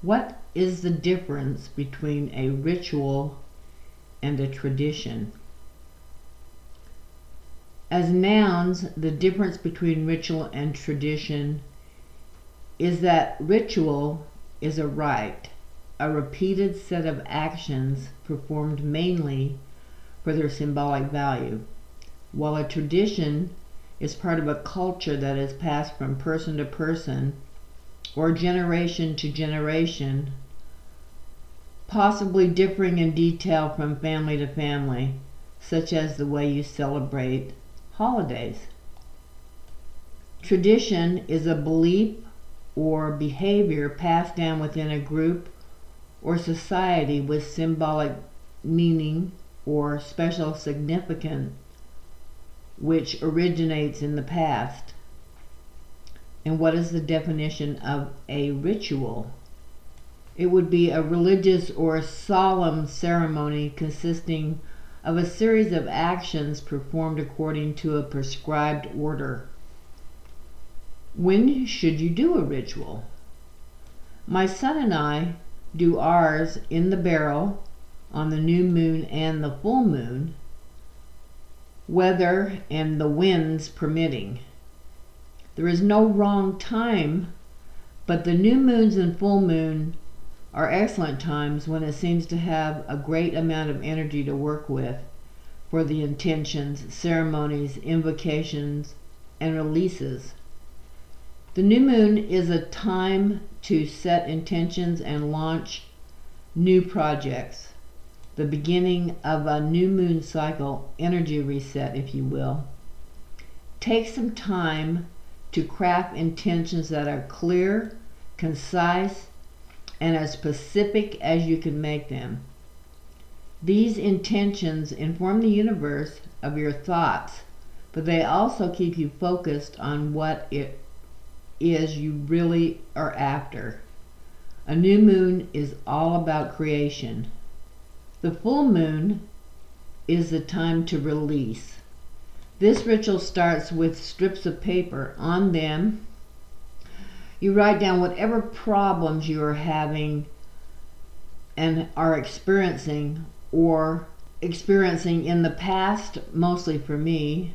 What is the difference between a ritual and a tradition? As nouns, the difference between ritual and tradition is that ritual is a rite, a repeated set of actions performed mainly for their symbolic value, while a tradition is part of a culture that is passed from person to person or generation to generation, possibly differing in detail from family to family, such as the way you celebrate holidays. Tradition is a belief or behavior passed down within a group or society with symbolic meaning or special significance which originates in the past. And what is the definition of a ritual? It would be a religious or solemn ceremony consisting of a series of actions performed according to a prescribed order. When should you do a ritual? My son and I do ours in the barrel on the new moon and the full moon, weather and the winds permitting. There is no wrong time, but the new moons and full moon are excellent times when it seems to have a great amount of energy to work with for the intentions, ceremonies, invocations, and releases. The new moon is a time to set intentions and launch new projects. The beginning of a new moon cycle, energy reset, if you will. Take some time to craft intentions that are clear, concise, and as specific as you can make them. These intentions inform the universe of your thoughts, but they also keep you focused on what it is you really are after. A new moon is all about creation. The full moon is the time to release. This ritual starts with strips of paper. On them, you write down whatever problems you are having and are experiencing or experiencing in the past, mostly for me,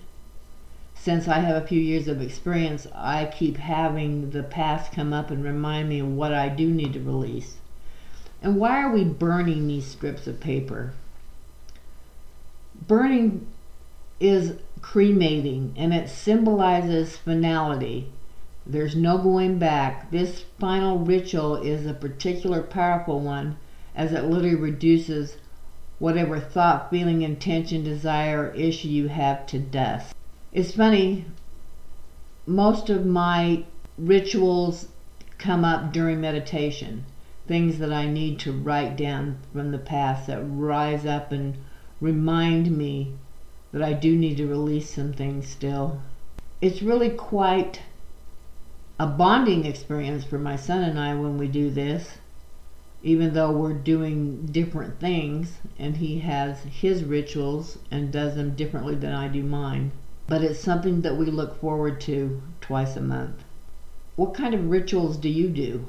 since I have a few years of experience, I keep having the past come up and remind me of what I do need to release. And why are we burning these strips of paper? Burning is cremating and it symbolizes finality. There's no going back. This final ritual is a particular powerful one as it literally reduces whatever thought, feeling, intention, desire, or issue you have to dust. It's funny, most of my rituals come up during meditation. Things that I need to write down from the past that rise up and remind me that I do need to release some things still. It's really quite a bonding experience for my son and I when we do this, even though we're doing different things and he has his rituals and does them differently than I do mine but it's something that we look forward to twice a month. What kind of rituals do you do?